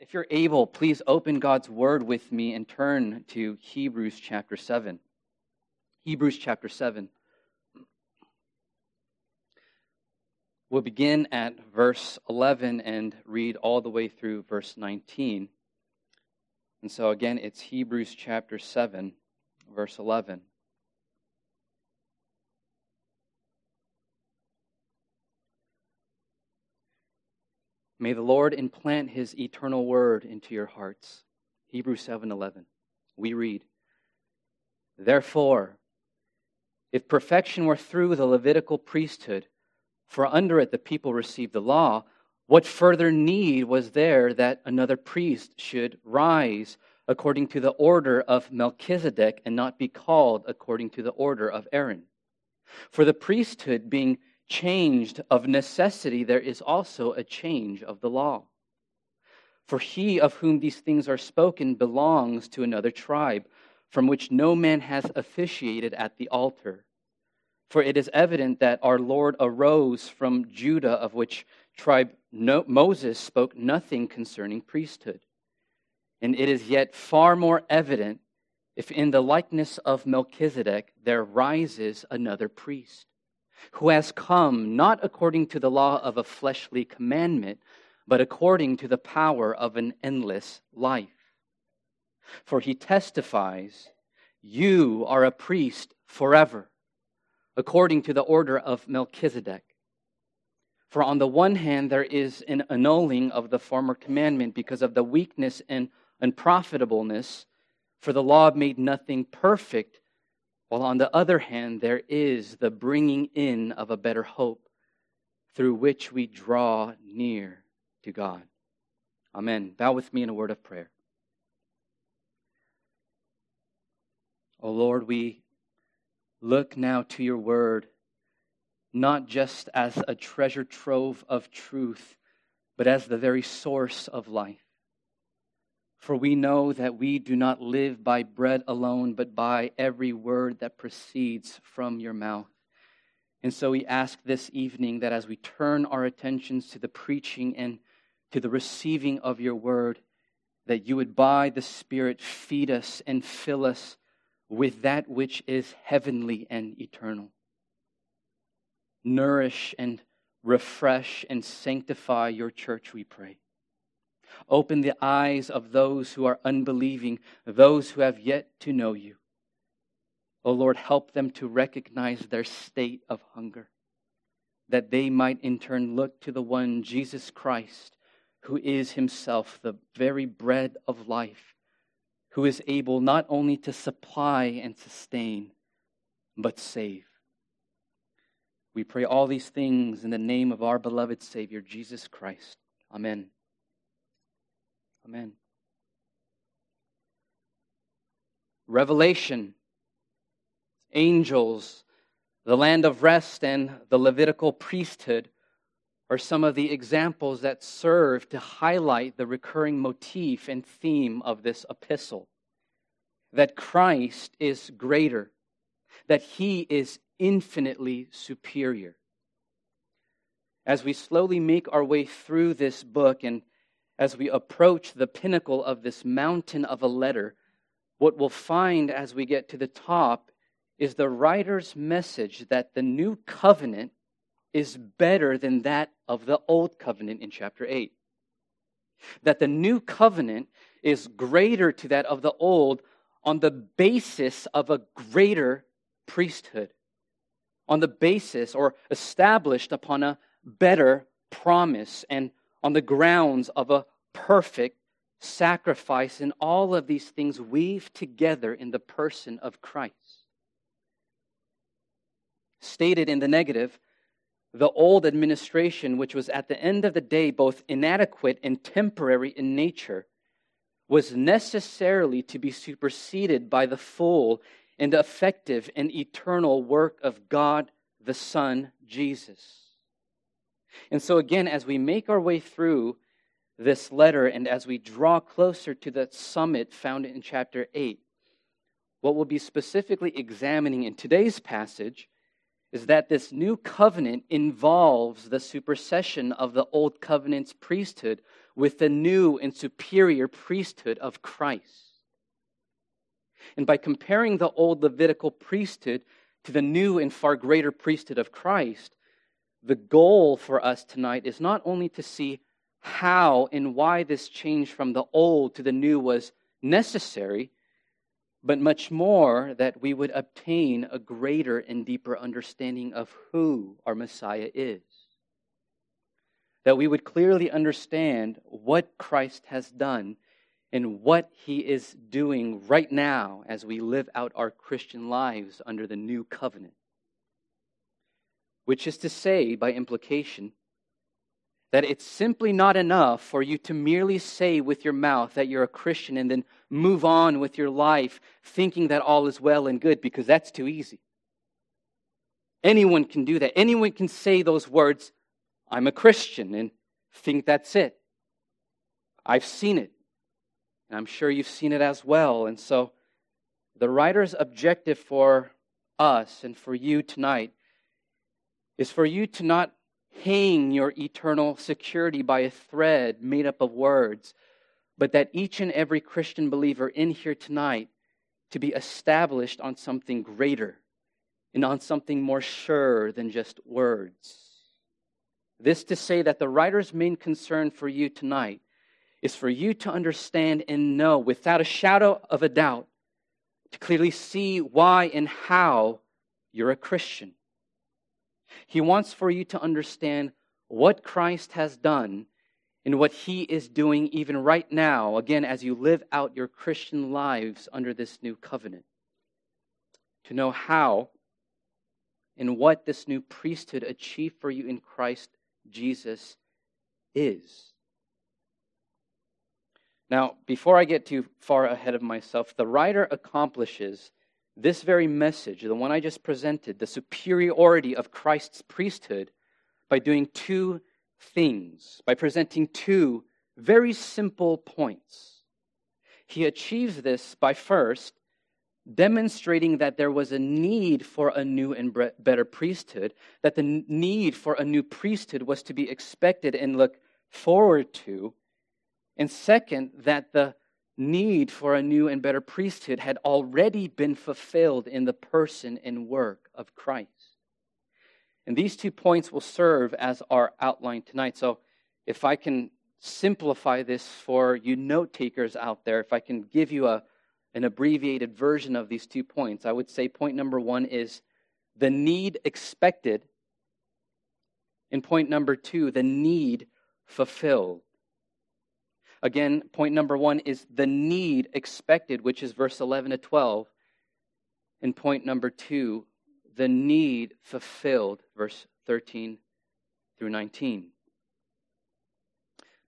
If you're able, please open God's word with me and turn to Hebrews chapter 7. Hebrews chapter 7. We'll begin at verse 11 and read all the way through verse 19. And so, again, it's Hebrews chapter 7, verse 11. May the Lord implant his eternal word into your hearts. Hebrews 7:11. We read, Therefore, if perfection were through the Levitical priesthood, for under it the people received the law, what further need was there that another priest should rise according to the order of Melchizedek and not be called according to the order of Aaron? For the priesthood being changed of necessity, there is also a change of the law. For he of whom these things are spoken belongs to another tribe, from which no man has officiated at the altar. For it is evident that our Lord arose from Judah, of which tribe no, Moses spoke nothing concerning priesthood. And it is yet far more evident if in the likeness of Melchizedek there rises another priest who has come not according to the law of a fleshly commandment, but according to the power of an endless life. For he testifies, You are a priest forever, according to the order of Melchizedek. For on the one hand, there is an annulling of the former commandment because of the weakness and unprofitableness, for the law made nothing perfect while on the other hand, there is the bringing in of a better hope through which we draw near to God. Amen. Bow with me in a word of prayer. O oh Lord, we look now to your word, not just as a treasure trove of truth, but as the very source of life. For we know that we do not live by bread alone, but by every word that proceeds from your mouth. And so we ask this evening that as we turn our attentions to the preaching and to the receiving of your word, that you would by the Spirit feed us and fill us with that which is heavenly and eternal. Nourish and refresh and sanctify your church, we pray. Open the eyes of those who are unbelieving, those who have yet to know you. O Lord, help them to recognize their state of hunger, that they might in turn look to the one, Jesus Christ, who is himself the very bread of life, who is able not only to supply and sustain, but save. We pray all these things in the name of our beloved Savior, Jesus Christ. Amen. Amen. Revelation, angels, the land of rest, and the Levitical priesthood are some of the examples that serve to highlight the recurring motif and theme of this epistle that Christ is greater, that he is infinitely superior. As we slowly make our way through this book and as we approach the pinnacle of this mountain of a letter, what we'll find as we get to the top is the writer's message that the new covenant is better than that of the old covenant in chapter 8. That the new covenant is greater to that of the old on the basis of a greater priesthood, on the basis or established upon a better promise and on the grounds of a perfect sacrifice, and all of these things weave together in the person of Christ. Stated in the negative, the old administration, which was at the end of the day both inadequate and temporary in nature, was necessarily to be superseded by the full and effective and eternal work of God the Son, Jesus. And so, again, as we make our way through this letter and as we draw closer to the summit found in chapter 8, what we'll be specifically examining in today's passage is that this new covenant involves the supersession of the old covenant's priesthood with the new and superior priesthood of Christ. And by comparing the old Levitical priesthood to the new and far greater priesthood of Christ, the goal for us tonight is not only to see how and why this change from the old to the new was necessary, but much more that we would obtain a greater and deeper understanding of who our Messiah is. That we would clearly understand what Christ has done and what he is doing right now as we live out our Christian lives under the new covenant. Which is to say, by implication, that it's simply not enough for you to merely say with your mouth that you're a Christian and then move on with your life thinking that all is well and good because that's too easy. Anyone can do that. Anyone can say those words, I'm a Christian, and think that's it. I've seen it. And I'm sure you've seen it as well. And so the writer's objective for us and for you tonight is for you to not hang your eternal security by a thread made up of words, but that each and every Christian believer in here tonight to be established on something greater and on something more sure than just words. This to say that the writer's main concern for you tonight is for you to understand and know without a shadow of a doubt, to clearly see why and how you're a Christian. He wants for you to understand what Christ has done and what he is doing even right now, again, as you live out your Christian lives under this new covenant. To know how and what this new priesthood achieved for you in Christ Jesus is. Now, before I get too far ahead of myself, the writer accomplishes this very message, the one I just presented, the superiority of Christ's priesthood, by doing two things, by presenting two very simple points. He achieves this by first demonstrating that there was a need for a new and better priesthood, that the need for a new priesthood was to be expected and looked forward to. And second, that the need for a new and better priesthood had already been fulfilled in the person and work of Christ. And these two points will serve as our outline tonight. So, if I can simplify this for you note takers out there, if I can give you a, an abbreviated version of these two points, I would say point number one is the need expected, and point number two, the need fulfilled. Again, point number one is the need expected, which is verse 11 to 12. And point number two, the need fulfilled, verse 13 through 19.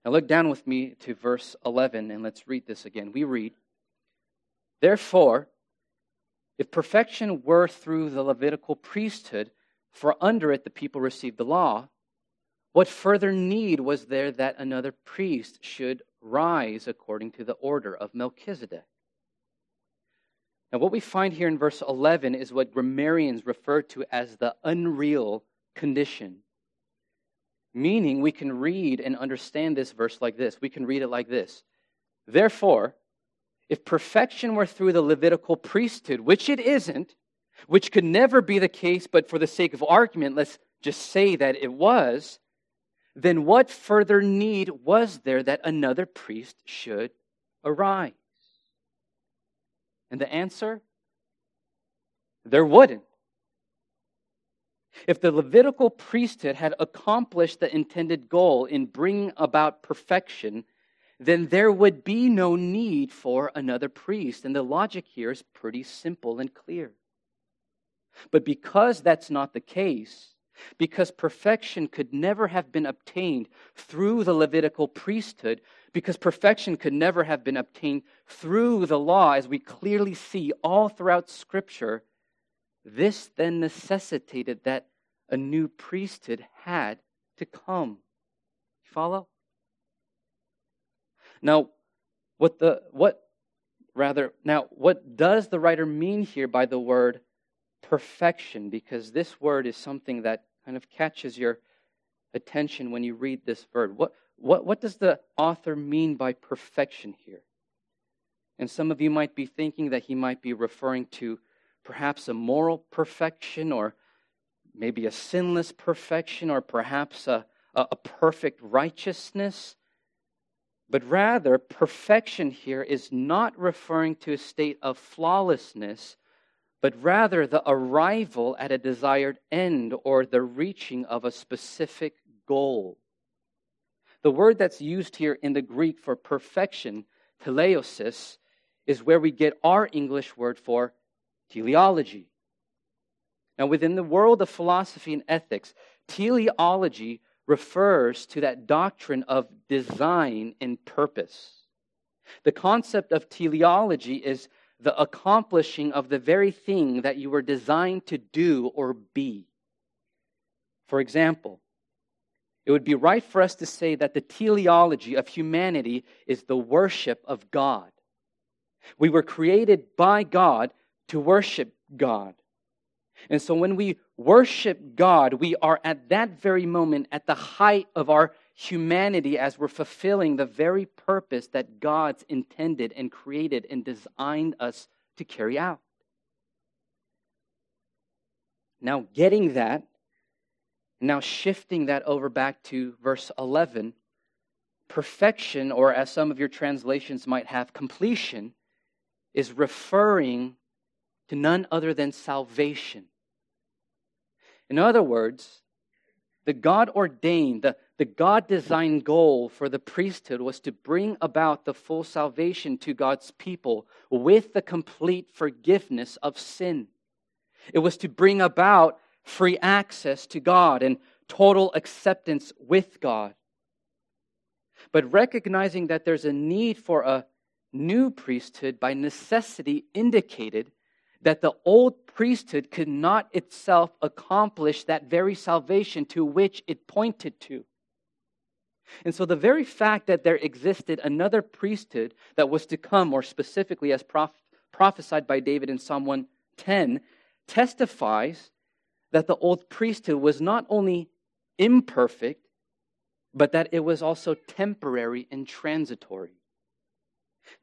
Now look down with me to verse 11 and let's read this again. We read, Therefore, if perfection were through the Levitical priesthood, for under it the people received the law, what further need was there that another priest should rise according to the order of Melchizedek. Now, what we find here in verse 11 is what grammarians refer to as the unreal condition. Meaning, we can read and understand this verse like this. We can read it like this Therefore, if perfection were through the Levitical priesthood, which it isn't, which could never be the case, but for the sake of argument, let's just say that it was, then what further need was there that another priest should arise? And the answer? There wouldn't. If the Levitical priesthood had accomplished the intended goal in bringing about perfection, then there would be no need for another priest. And the logic here is pretty simple and clear. But because that's not the case, because perfection could never have been obtained through the Levitical priesthood, because perfection could never have been obtained through the law, as we clearly see all throughout Scripture, this then necessitated that a new priesthood had to come. Follow? Now, what the what rather now what does the writer mean here by the word perfection because this word is something that kind of catches your attention when you read this word. What, what, what does the author mean by perfection here? And some of you might be thinking that he might be referring to perhaps a moral perfection or maybe a sinless perfection or perhaps a, a, a perfect righteousness. But rather, perfection here is not referring to a state of flawlessness, but rather the arrival at a desired end or the reaching of a specific goal. The word that's used here in the Greek for perfection, teleosis, is where we get our English word for teleology. Now, within the world of philosophy and ethics, teleology refers to that doctrine of design and purpose. The concept of teleology is the accomplishing of the very thing that you were designed to do or be. For example, it would be right for us to say that the teleology of humanity is the worship of God. We were created by God to worship God. And so when we worship God, we are at that very moment at the height of our humanity as we're fulfilling the very purpose that God's intended and created and designed us to carry out. Now, getting that, now shifting that over back to verse 11, perfection, or as some of your translations might have, completion, is referring to none other than salvation. In other words, the God ordained, the, the God designed goal for the priesthood was to bring about the full salvation to God's people with the complete forgiveness of sin. It was to bring about free access to God and total acceptance with God. But recognizing that there's a need for a new priesthood by necessity indicated that the old priesthood could not itself accomplish that very salvation to which it pointed to. And so, the very fact that there existed another priesthood that was to come, more specifically as proph- prophesied by David in Psalm 110, testifies that the old priesthood was not only imperfect, but that it was also temporary and transitory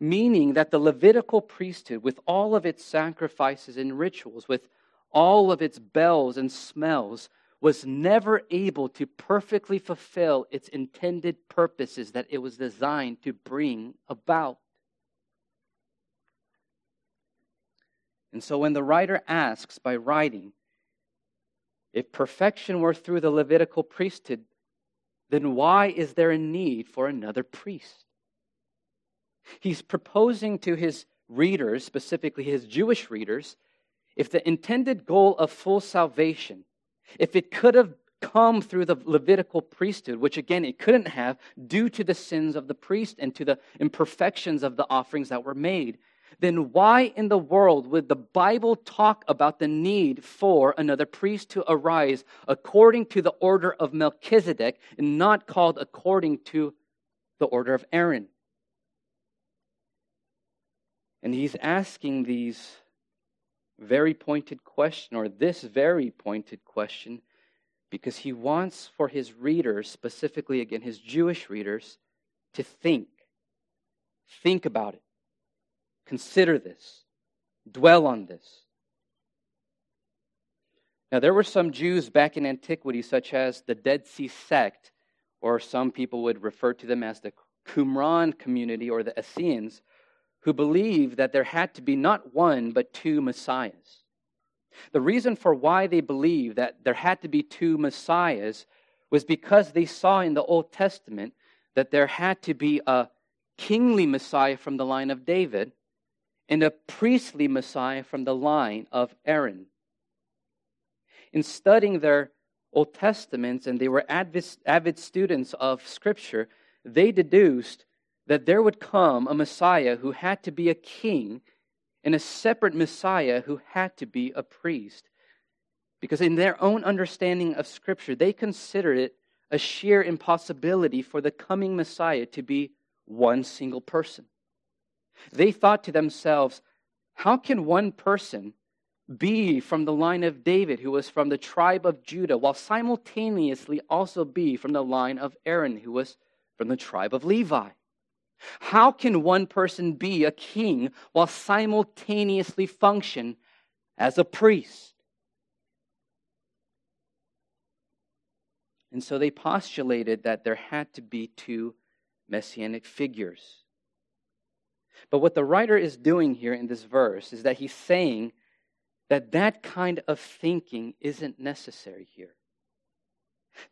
meaning that the Levitical priesthood, with all of its sacrifices and rituals, with all of its bells and smells, was never able to perfectly fulfill its intended purposes that it was designed to bring about. And so when the writer asks by writing, if perfection were through the Levitical priesthood, then why is there a need for another priest? He's proposing to his readers, specifically his Jewish readers, if the intended goal of full salvation, if it could have come through the Levitical priesthood, which again it couldn't have due to the sins of the priest and to the imperfections of the offerings that were made, then why in the world would the Bible talk about the need for another priest to arise according to the order of Melchizedek and not called according to the order of Aaron? And he's asking these very pointed question, or this very pointed question, because he wants for his readers, specifically again his Jewish readers, to think. Think about it. Consider this. Dwell on this. Now, there were some Jews back in antiquity, such as the Dead Sea sect, or some people would refer to them as the Qumran community or the Essenes, who believed that there had to be not one, but two Messiahs. The reason for why they believed that there had to be two Messiahs was because they saw in the Old Testament that there had to be a kingly Messiah from the line of David and a priestly Messiah from the line of Aaron. In studying their Old Testaments, and they were avid, avid students of Scripture, they deduced that there would come a Messiah who had to be a king and a separate Messiah who had to be a priest. Because in their own understanding of Scripture, they considered it a sheer impossibility for the coming Messiah to be one single person. They thought to themselves, how can one person be from the line of David, who was from the tribe of Judah, while simultaneously also be from the line of Aaron, who was from the tribe of Levi? How can one person be a king while simultaneously function as a priest? And so they postulated that there had to be two messianic figures. But what the writer is doing here in this verse is that he's saying that that kind of thinking isn't necessary here.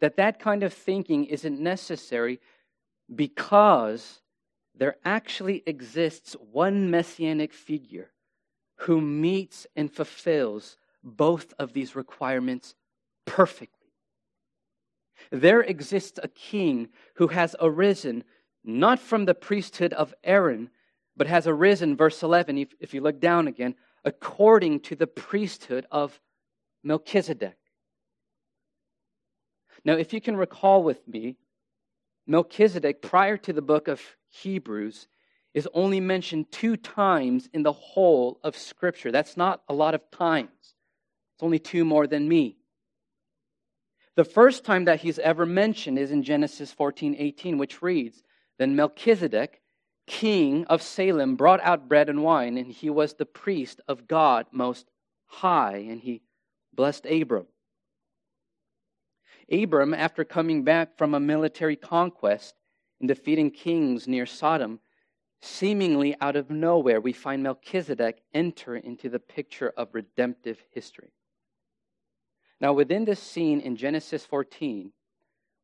That that kind of thinking isn't necessary because there actually exists one messianic figure who meets and fulfills both of these requirements perfectly. There exists a king who has arisen not from the priesthood of Aaron, but has arisen, verse 11, if, if you look down again, according to the priesthood of Melchizedek. Now, if you can recall with me, Melchizedek, prior to the book of Hebrews, is only mentioned two times in the whole of Scripture. That's not a lot of times. It's only two more than me. The first time that he's ever mentioned is in Genesis 14 18, which reads, Then Melchizedek, king of Salem, brought out bread and wine, and he was the priest of God Most High, and he blessed Abram. Abram, after coming back from a military conquest and defeating kings near Sodom, seemingly out of nowhere, we find Melchizedek enter into the picture of redemptive history. Now, within this scene in Genesis 14,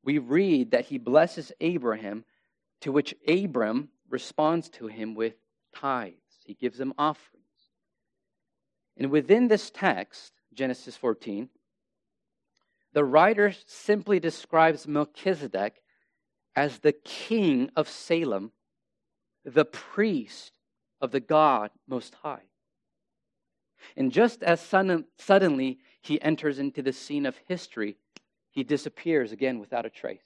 we read that he blesses Abraham, to which Abram responds to him with tithes. He gives him offerings. And within this text, Genesis 14, the writer simply describes Melchizedek as the king of Salem, the priest of the God Most High. And just as sudden, suddenly he enters into the scene of history, he disappears again without a trace.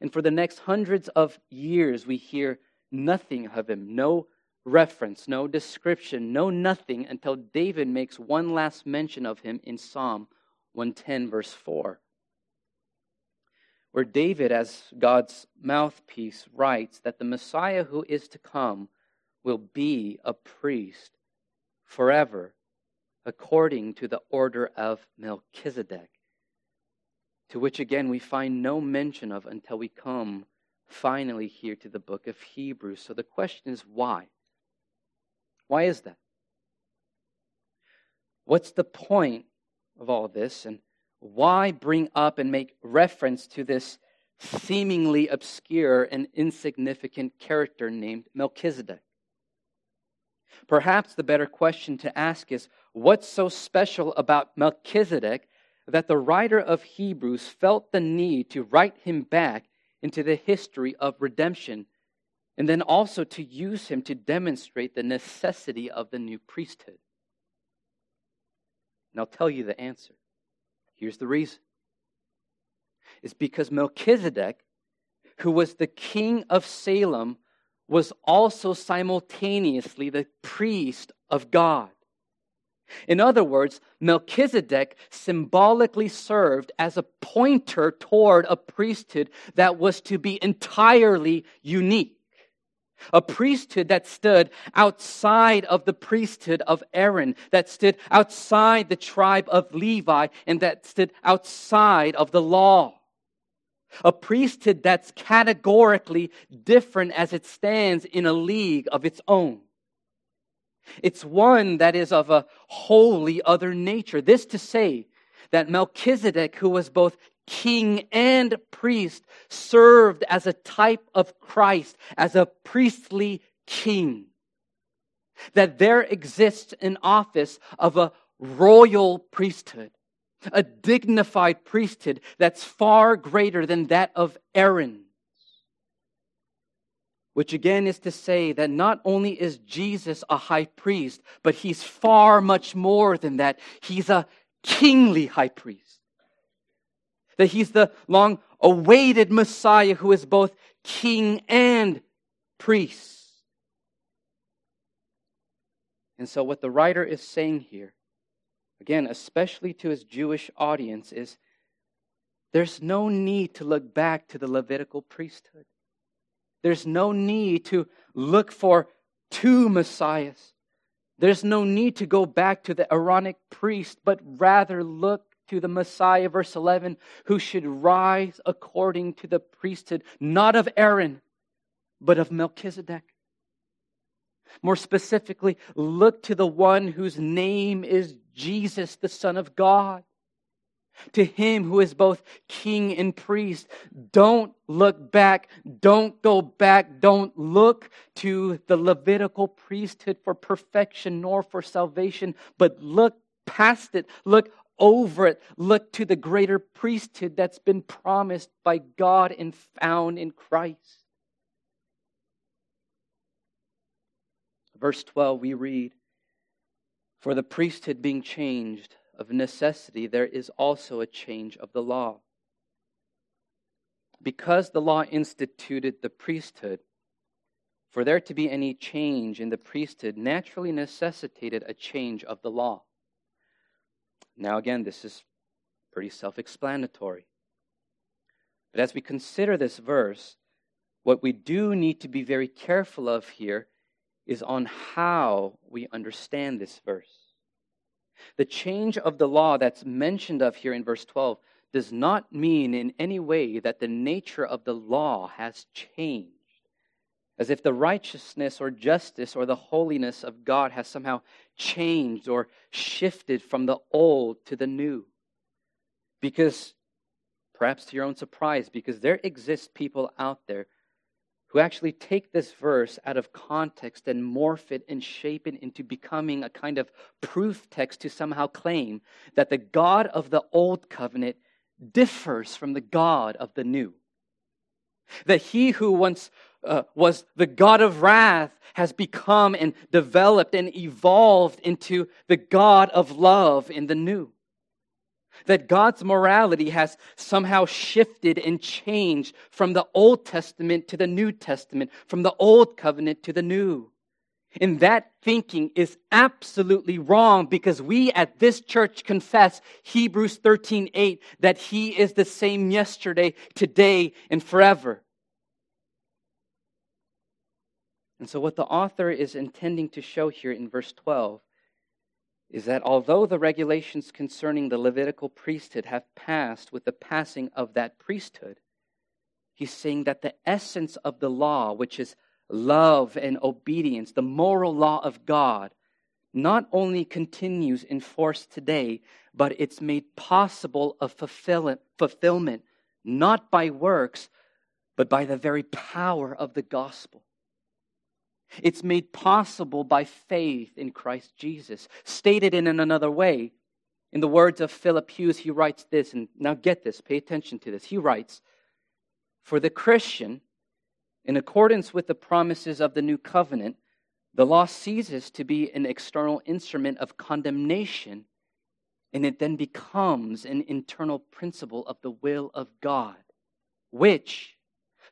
And for the next hundreds of years, we hear nothing of him, no reference, no description, no nothing until David makes one last mention of him in Psalm 110, verse 4, where David, as God's mouthpiece, writes that the Messiah who is to come will be a priest forever, according to the order of Melchizedek, to which again we find no mention of until we come finally here to the book of Hebrews. So the question is why? Why is that? What's the point of all this and why bring up and make reference to this seemingly obscure and insignificant character named Melchizedek? Perhaps the better question to ask is what's so special about Melchizedek that the writer of Hebrews felt the need to write him back into the history of redemption and then also to use him to demonstrate the necessity of the new priesthood? And I'll tell you the answer. Here's the reason it's because Melchizedek, who was the king of Salem, was also simultaneously the priest of God. In other words, Melchizedek symbolically served as a pointer toward a priesthood that was to be entirely unique a priesthood that stood outside of the priesthood of Aaron, that stood outside the tribe of Levi, and that stood outside of the law. A priesthood that's categorically different as it stands in a league of its own. It's one that is of a wholly other nature. This to say that Melchizedek, who was both king and priest, served as a type of Christ, as a priestly king. That there exists an office of a royal priesthood, a dignified priesthood that's far greater than that of Aaron's. Which again is to say that not only is Jesus a high priest, but he's far much more than that. He's a kingly high priest that he's the long awaited Messiah who is both king and priest. And so, what the writer is saying here, again, especially to his Jewish audience, is there's no need to look back to the Levitical priesthood. There's no need to look for two messiahs. There's no need to go back to the Aaronic priest, but rather look to the Messiah, verse 11, who should rise according to the priesthood, not of Aaron, but of Melchizedek. More specifically, look to the one whose name is Jesus, the Son of God. To him who is both king and priest. Don't look back. Don't go back. Don't look to the Levitical priesthood for perfection nor for salvation, but look past it. Look over it. Look to the greater priesthood that's been promised by God and found in Christ. Verse 12, we read, For the priesthood being changed of necessity, there is also a change of the law. Because the law instituted the priesthood, for there to be any change in the priesthood naturally necessitated a change of the law. Now, again, this is pretty self explanatory. But as we consider this verse, what we do need to be very careful of here is on how we understand this verse. The change of the law that's mentioned of here in verse 12 does not mean in any way that the nature of the law has changed, as if the righteousness or justice or the holiness of God has somehow changed or shifted from the old to the new. Because, perhaps to your own surprise, because there exist people out there who actually take this verse out of context and morph it and shape it into becoming a kind of proof text to somehow claim that the God of the old covenant differs from the God of the new. That he who once uh, was the God of wrath has become and developed and evolved into the God of love in the new that God's morality has somehow shifted and changed from the Old Testament to the New Testament, from the Old Covenant to the New. And that thinking is absolutely wrong because we at this church confess Hebrews 13 8 that He is the same yesterday, today, and forever. And so, what the author is intending to show here in verse 12 is that although the regulations concerning the Levitical priesthood have passed with the passing of that priesthood, he's saying that the essence of the law, which is love and obedience, the moral law of God, not only continues in force today, but it's made possible of fulfillment, not by works, but by the very power of the gospel. It's made possible by faith in Christ Jesus. Stated in another way, in the words of Philip Hughes, he writes this, and now get this, pay attention to this. He writes, For the Christian, in accordance with the promises of the new covenant, the law ceases to be an external instrument of condemnation, and it then becomes an internal principle of the will of God, which,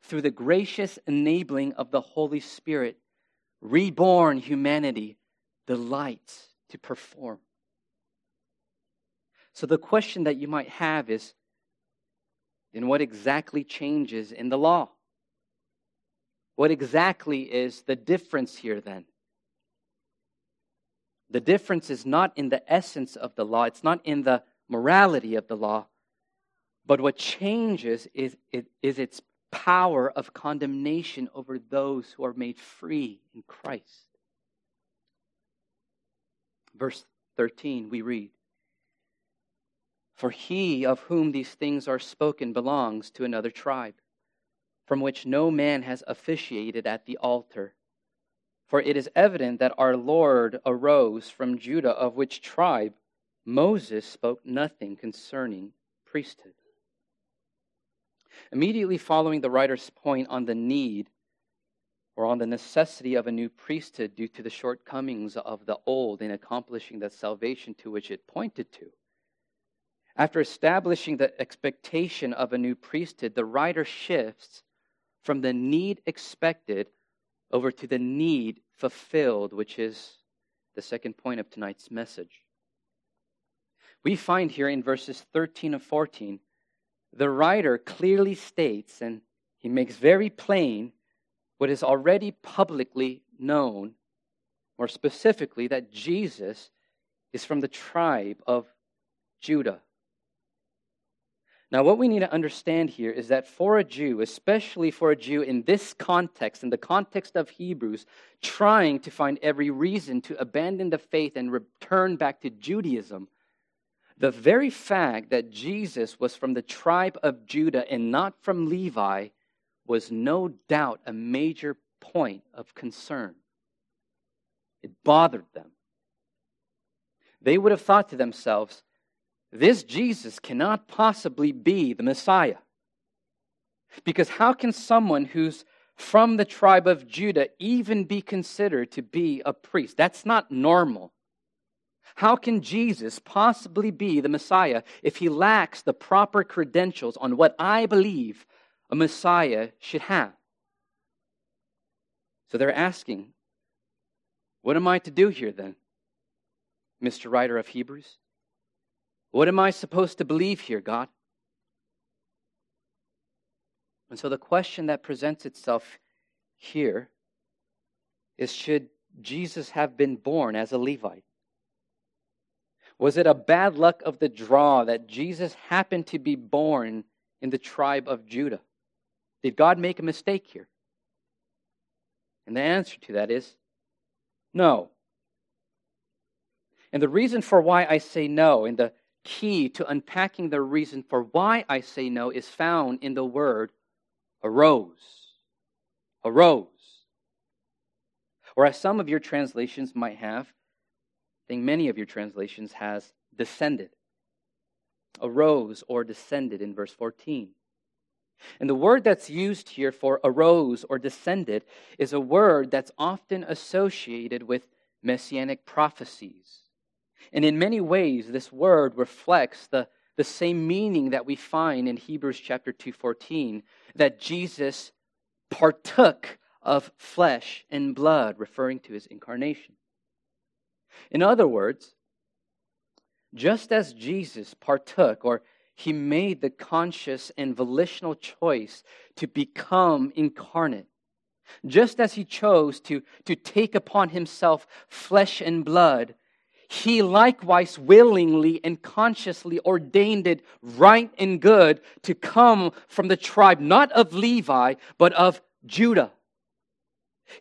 through the gracious enabling of the Holy Spirit, reborn humanity delights to perform. So, the question that you might have is then what exactly changes in the law? What exactly is the difference here then? The difference is not in the essence of the law, it's not in the morality of the law, but what changes is, is its power of condemnation over those who are made free in Christ. Verse 13, we read For he of whom these things are spoken belongs to another tribe, from which no man has officiated at the altar. For it is evident that our Lord arose from Judah, of which tribe Moses spoke nothing concerning priesthood. Immediately following the writer's point on the need or on the necessity of a new priesthood due to the shortcomings of the old in accomplishing the salvation to which it pointed to. After establishing the expectation of a new priesthood, the writer shifts from the need expected over to the need fulfilled, which is the second point of tonight's message. We find here in verses 13 and 14, the writer clearly states and he makes very plain what is already publicly known, more specifically, that Jesus is from the tribe of Judah. Now, what we need to understand here is that for a Jew, especially for a Jew in this context, in the context of Hebrews, trying to find every reason to abandon the faith and return back to Judaism, the very fact that Jesus was from the tribe of Judah and not from Levi was no doubt a major point of concern. It bothered them. They would have thought to themselves, this Jesus cannot possibly be the Messiah. Because how can someone who's from the tribe of Judah even be considered to be a priest? That's not normal. How can Jesus possibly be the Messiah if he lacks the proper credentials on what I believe a Messiah should have? So they're asking, what am I to do here then, Mr. Writer of Hebrews? What am I supposed to believe here, God? And so the question that presents itself here is should Jesus have been born as a Levite? Was it a bad luck of the draw that Jesus happened to be born in the tribe of Judah? Did God make a mistake here? And the answer to that is no. And the reason for why I say no, and the key to unpacking the reason for why I say no is found in the word arose. Arose. Or as some of your translations might have, think many of your translations has descended. Arose or descended in verse 14. And the word that's used here for arose or descended is a word that's often associated with messianic prophecies. And in many ways, this word reflects the, the same meaning that we find in Hebrews chapter 2:14, that Jesus partook of flesh and blood, referring to his incarnation. In other words, just as Jesus partook or he made the conscious and volitional choice to become incarnate. Just as he chose to, to take upon himself flesh and blood, he likewise willingly and consciously ordained it right and good to come from the tribe not of Levi, but of Judah.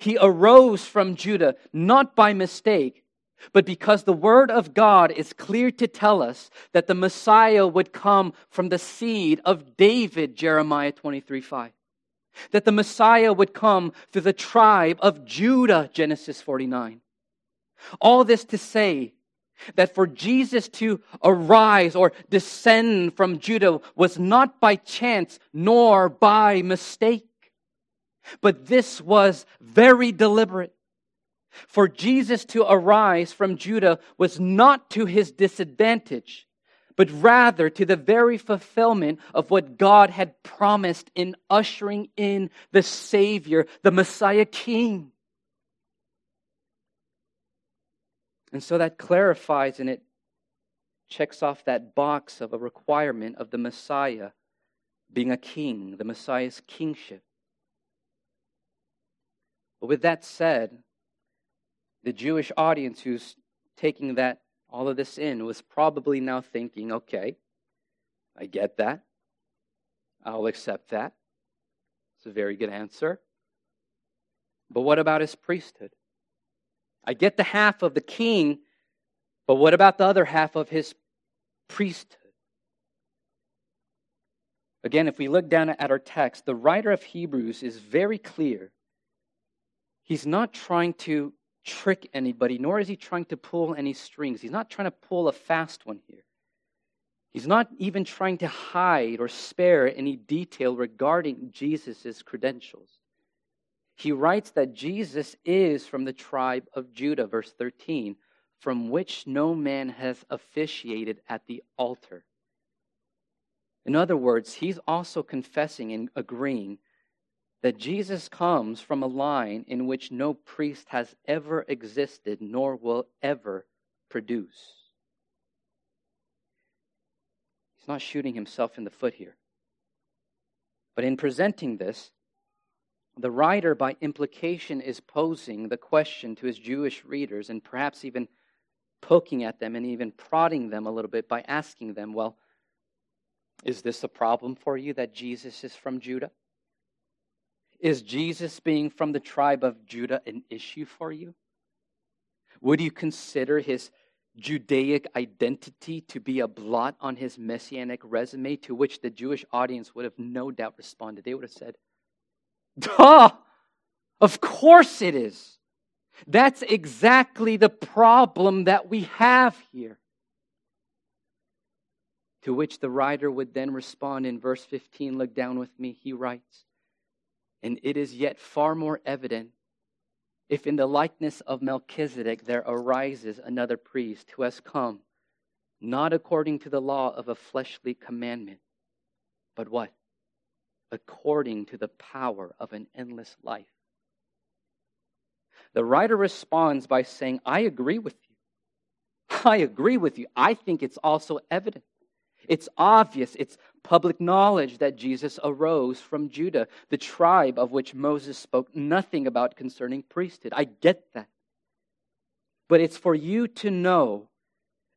He arose from Judah not by mistake, but because the word of God is clear to tell us that the Messiah would come from the seed of David, Jeremiah 23 5. That the Messiah would come through the tribe of Judah, Genesis 49. All this to say that for Jesus to arise or descend from Judah was not by chance nor by mistake, but this was very deliberate. For Jesus to arise from Judah was not to his disadvantage, but rather to the very fulfillment of what God had promised in ushering in the Savior, the Messiah King. And so that clarifies and it checks off that box of a requirement of the Messiah being a king, the Messiah's kingship. But with that said, the Jewish audience who's taking that all of this in was probably now thinking, okay, I get that. I'll accept that. It's a very good answer. But what about his priesthood? I get the half of the king, but what about the other half of his priesthood? Again, if we look down at our text, the writer of Hebrews is very clear. He's not trying to trick anybody, nor is he trying to pull any strings. He's not trying to pull a fast one here. He's not even trying to hide or spare any detail regarding Jesus' credentials he writes that Jesus is from the tribe of Judah, verse 13, from which no man has officiated at the altar. In other words, he's also confessing and agreeing that Jesus comes from a line in which no priest has ever existed nor will ever produce. He's not shooting himself in the foot here. But in presenting this, the writer, by implication, is posing the question to his Jewish readers and perhaps even poking at them and even prodding them a little bit by asking them, Well, is this a problem for you that Jesus is from Judah? Is Jesus being from the tribe of Judah an issue for you? Would you consider his Judaic identity to be a blot on his messianic resume, to which the Jewish audience would have no doubt responded? They would have said, Duh! Of course it is. That's exactly the problem that we have here. To which the writer would then respond in verse 15. Look down with me. He writes, And it is yet far more evident if in the likeness of Melchizedek there arises another priest who has come, not according to the law of a fleshly commandment, but what? According to the power of an endless life. The writer responds by saying, I agree with you. I agree with you. I think it's also evident. It's obvious, it's public knowledge that Jesus arose from Judah, the tribe of which Moses spoke nothing about concerning priesthood. I get that. But it's for you to know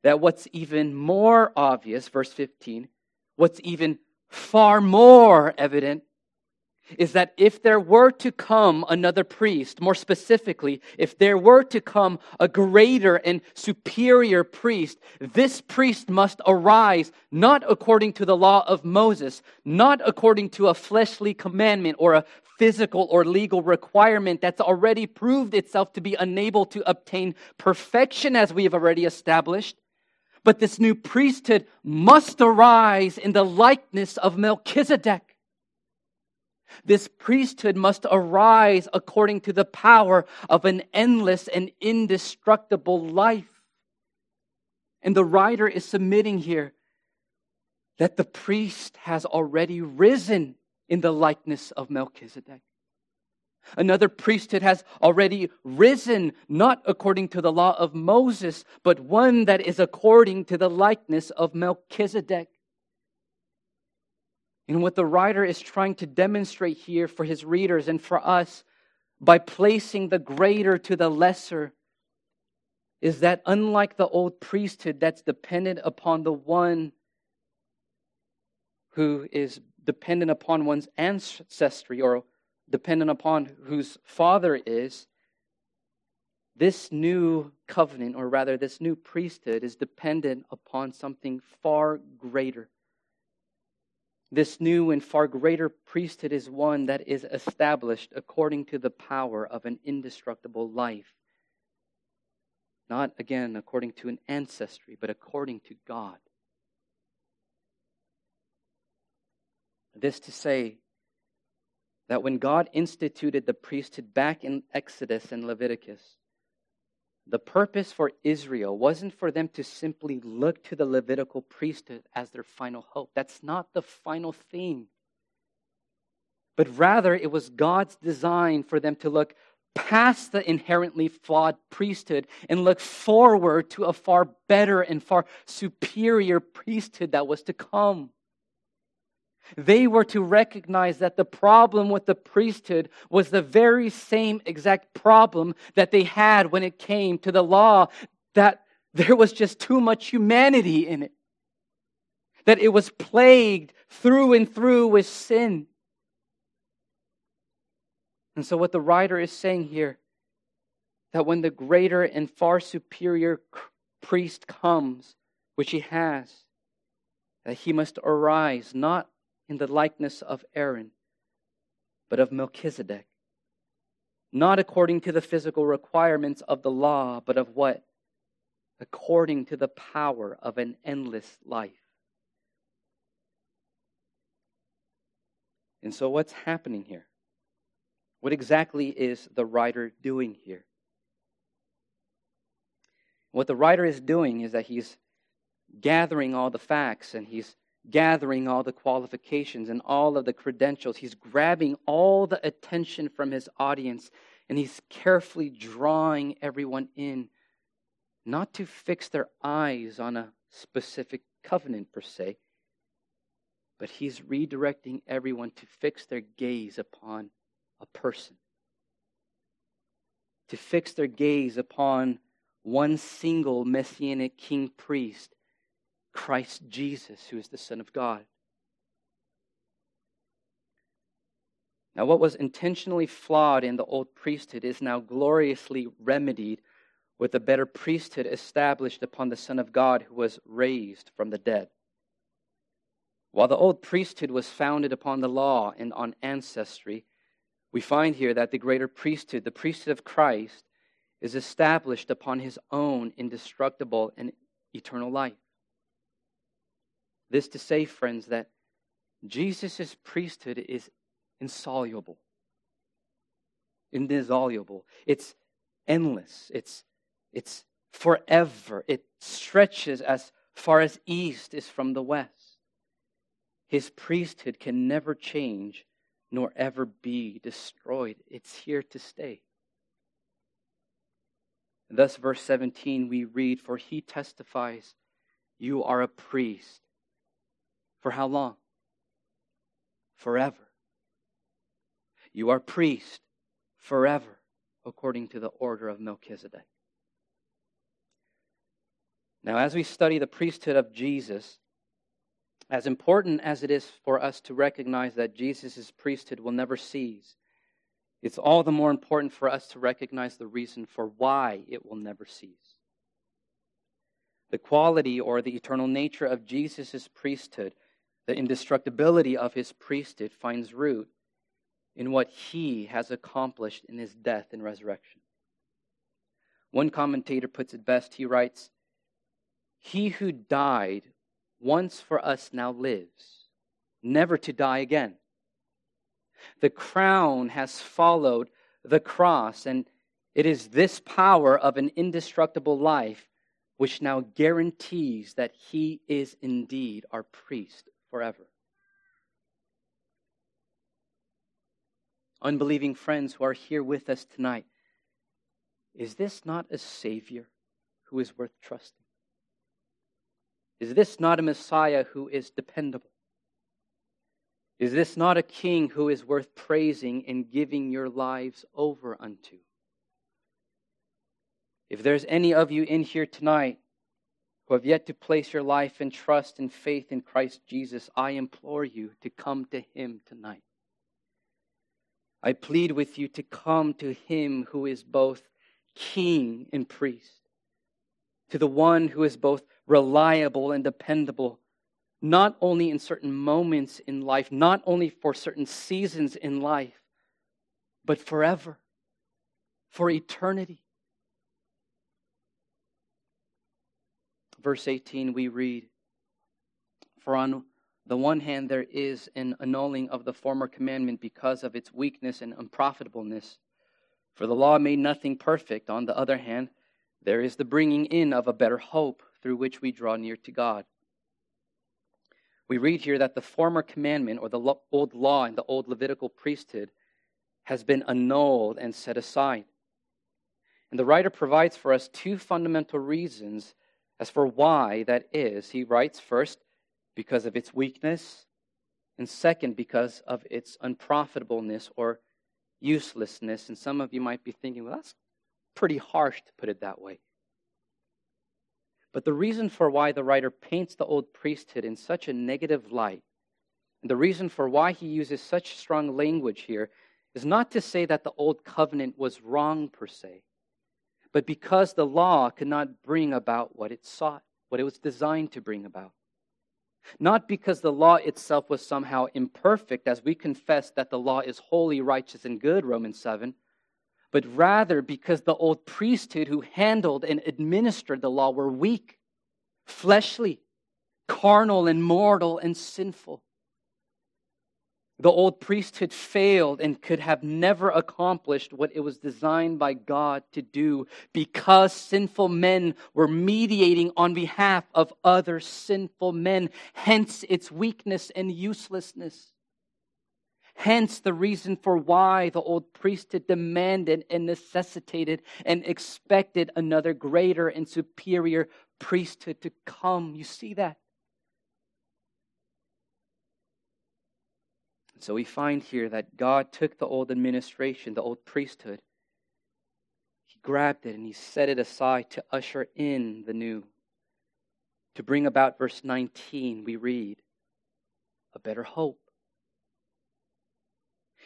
that what's even more obvious, verse 15, what's even far more evident is that if there were to come another priest, more specifically, if there were to come a greater and superior priest, this priest must arise not according to the law of Moses, not according to a fleshly commandment or a physical or legal requirement that's already proved itself to be unable to obtain perfection, as we have already established. But this new priesthood must arise in the likeness of Melchizedek. This priesthood must arise according to the power of an endless and indestructible life. And the writer is submitting here that the priest has already risen in the likeness of Melchizedek. Another priesthood has already risen, not according to the law of Moses, but one that is according to the likeness of Melchizedek. And what the writer is trying to demonstrate here for his readers and for us by placing the greater to the lesser is that unlike the old priesthood that's dependent upon the one who is dependent upon one's ancestry or dependent upon whose father is, this new covenant, or rather, this new priesthood, is dependent upon something far greater. This new and far greater priesthood is one that is established according to the power of an indestructible life. Not, again, according to an ancestry, but according to God. This to say that when God instituted the priesthood back in Exodus and Leviticus, the purpose for Israel wasn't for them to simply look to the Levitical priesthood as their final hope. That's not the final thing. But rather, it was God's design for them to look past the inherently flawed priesthood and look forward to a far better and far superior priesthood that was to come. They were to recognize that the problem with the priesthood was the very same exact problem that they had when it came to the law, that there was just too much humanity in it, that it was plagued through and through with sin. And so, what the writer is saying here, that when the greater and far superior priest comes, which he has, that he must arise not in the likeness of Aaron, but of Melchizedek. Not according to the physical requirements of the law, but of what? According to the power of an endless life. And so, what's happening here? What exactly is the writer doing here? What the writer is doing is that he's gathering all the facts and he's gathering all the qualifications and all of the credentials. He's grabbing all the attention from his audience and he's carefully drawing everyone in, not to fix their eyes on a specific covenant per se, but he's redirecting everyone to fix their gaze upon a person, to fix their gaze upon one single messianic king priest, Christ Jesus, who is the Son of God. Now, what was intentionally flawed in the old priesthood is now gloriously remedied with a better priesthood established upon the Son of God who was raised from the dead. While the old priesthood was founded upon the law and on ancestry, we find here that the greater priesthood, the priesthood of Christ, is established upon his own indestructible and eternal life. This to say, friends, that Jesus' priesthood is insoluble, indissoluble. It's endless. It's, it's forever. It stretches as far as east is from the west. His priesthood can never change nor ever be destroyed. It's here to stay. thus, verse 17, we read, For he testifies, You are a priest. For how long? Forever. You are priest forever, according to the order of Melchizedek. Now, as we study the priesthood of Jesus, as important as it is for us to recognize that Jesus' priesthood will never cease, it's all the more important for us to recognize the reason for why it will never cease. The quality or the eternal nature of Jesus' priesthood, the indestructibility of his priesthood, finds root in what he has accomplished in his death and resurrection. One commentator puts it best. He writes, He who died once for us now lives, never to die again. The crown has followed the cross, and it is this power of an indestructible life which now guarantees that he is indeed our priest forever. unbelieving friends who are here with us tonight, is this not a Savior who is worth trusting? Is this not a Messiah who is dependable? Is this not a King who is worth praising and giving your lives over unto? If there's any of you in here tonight who have yet to place your life and trust and faith in Christ Jesus, I implore you to come to Him tonight. I plead with you to come to him who is both king and priest, to the one who is both reliable and dependable, not only in certain moments in life, not only for certain seasons in life, but forever, for eternity. Verse 18, we read, For on the one hand, there is an annulling of the former commandment because of its weakness and unprofitableness. For the law made nothing perfect. On the other hand, there is the bringing in of a better hope through which we draw near to God. We read here that the former commandment, or the old law and the old Levitical priesthood, has been annulled and set aside. And the writer provides for us two fundamental reasons as for why that is. He writes first, because of its weakness, and second, because of its unprofitableness or uselessness. And some of you might be thinking, well, that's pretty harsh to put it that way. But the reason for why the writer paints the old priesthood in such a negative light, and the reason for why he uses such strong language here, is not to say that the old covenant was wrong per se, but because the law could not bring about what it sought, what it was designed to bring about. Not because the law itself was somehow imperfect, as we confess that the law is holy, righteous, and good, Romans 7, but rather because the old priesthood who handled and administered the law were weak, fleshly, carnal, and mortal and sinful. The old priesthood failed and could have never accomplished what it was designed by God to do because sinful men were mediating on behalf of other sinful men, hence its weakness and uselessness. Hence, the reason for why the old priesthood demanded and necessitated and expected another greater and superior priesthood to come. You see that? So we find here that God took the old administration, the old priesthood, He grabbed it and He set it aside to usher in the new. To bring about verse 19, we read, a better hope.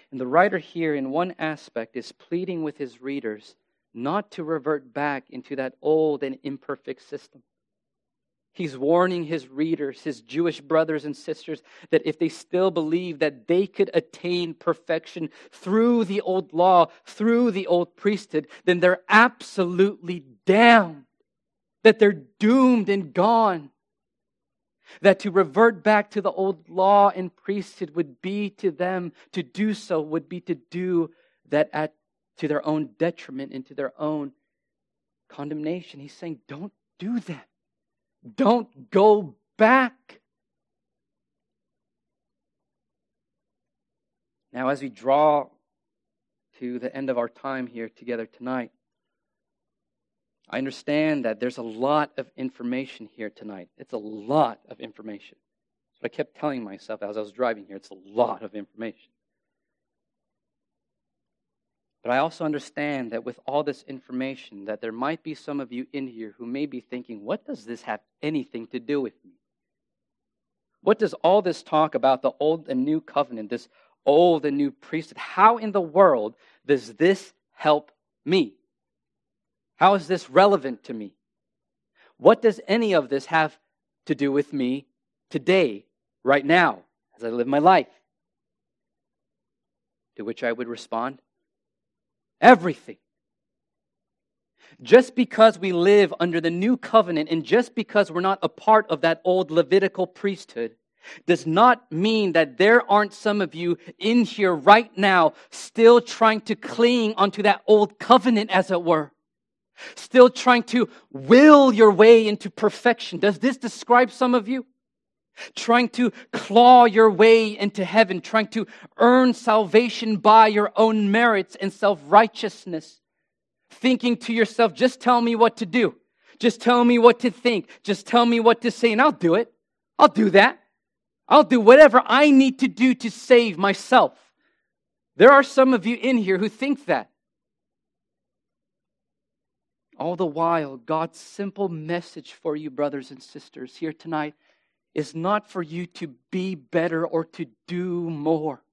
And the writer here, in one aspect, is pleading with his readers not to revert back into that old and imperfect system. He's warning his readers, his Jewish brothers and sisters, that if they still believe that they could attain perfection through the old law, through the old priesthood, then they're absolutely damned. That they're doomed and gone. That to revert back to the old law and priesthood would be to them, to do so would be to do that at, to their own detriment and to their own condemnation. He's saying, don't do that. Don't go back. Now, as we draw to the end of our time here together tonight, I understand that there's a lot of information here tonight. It's a lot of information. What I kept telling myself as I was driving here. It's a lot of information. But I also understand that with all this information, that there might be some of you in here who may be thinking, what does this have anything to do with me? What does all this talk about the old and new covenant, this old and new priesthood, how in the world does this help me? How is this relevant to me? What does any of this have to do with me today, right now, as I live my life? To which I would respond, Everything. Just because we live under the new covenant and just because we're not a part of that old Levitical priesthood does not mean that there aren't some of you in here right now still trying to cling onto that old covenant, as it were. Still trying to will your way into perfection. Does this describe some of you? Trying to claw your way into heaven, trying to earn salvation by your own merits and self righteousness, thinking to yourself, just tell me what to do. Just tell me what to think. Just tell me what to say, and I'll do it. I'll do that. I'll do whatever I need to do to save myself. There are some of you in here who think that. All the while, God's simple message for you, brothers and sisters, here tonight is not for you to be better or to do more,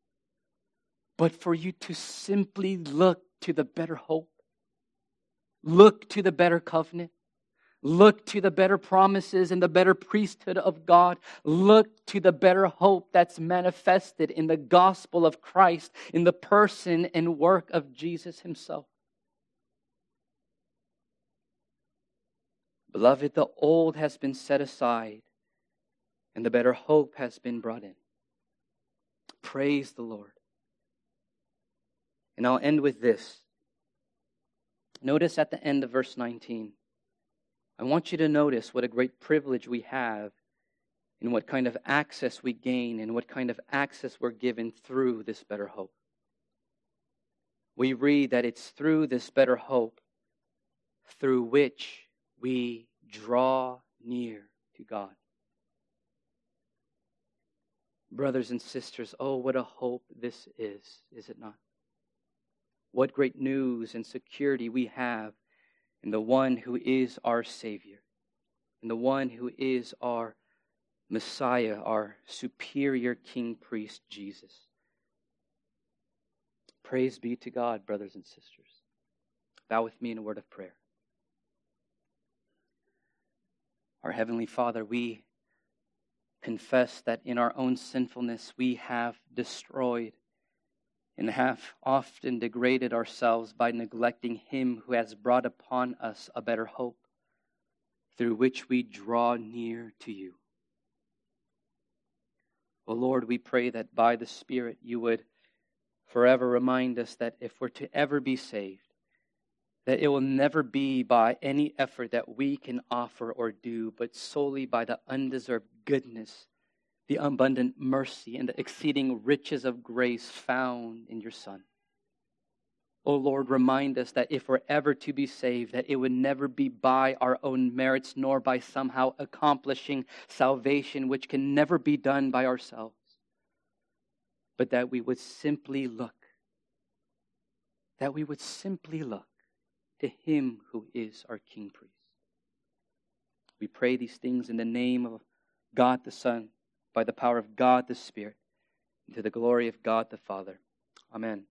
but for you to simply look to the better hope, look to the better covenant, look to the better promises and the better priesthood of God, look to the better hope that's manifested in the gospel of Christ, in the person and work of Jesus Himself. Beloved, the old has been set aside and the better hope has been brought in. Praise the Lord. And I'll end with this. Notice at the end of verse 19. I want you to notice what a great privilege we have and what kind of access we gain and what kind of access we're given through this better hope. We read that it's through this better hope through which we draw near to God. Brothers and sisters, oh, what a hope this is, is it not? What great news and security we have in the one who is our Savior, in the one who is our Messiah, our superior King Priest, Jesus. Praise be to God, brothers and sisters. Bow with me in a word of prayer. Our Heavenly Father, we confess that in our own sinfulness we have destroyed and have often degraded ourselves by neglecting Him who has brought upon us a better hope through which we draw near to you. O oh Lord, we pray that by the Spirit you would forever remind us that if we're to ever be saved, that it will never be by any effort that we can offer or do, but solely by the undeserved goodness, the abundant mercy, and the exceeding riches of grace found in your Son. O Lord, remind us that if we're ever to be saved, that it would never be by our own merits, nor by somehow accomplishing salvation, which can never be done by ourselves, but that we would simply look, that we would simply look to Him who is our King Priest. We pray these things in the name of God the Son, by the power of God the Spirit, and to the glory of God the Father. Amen.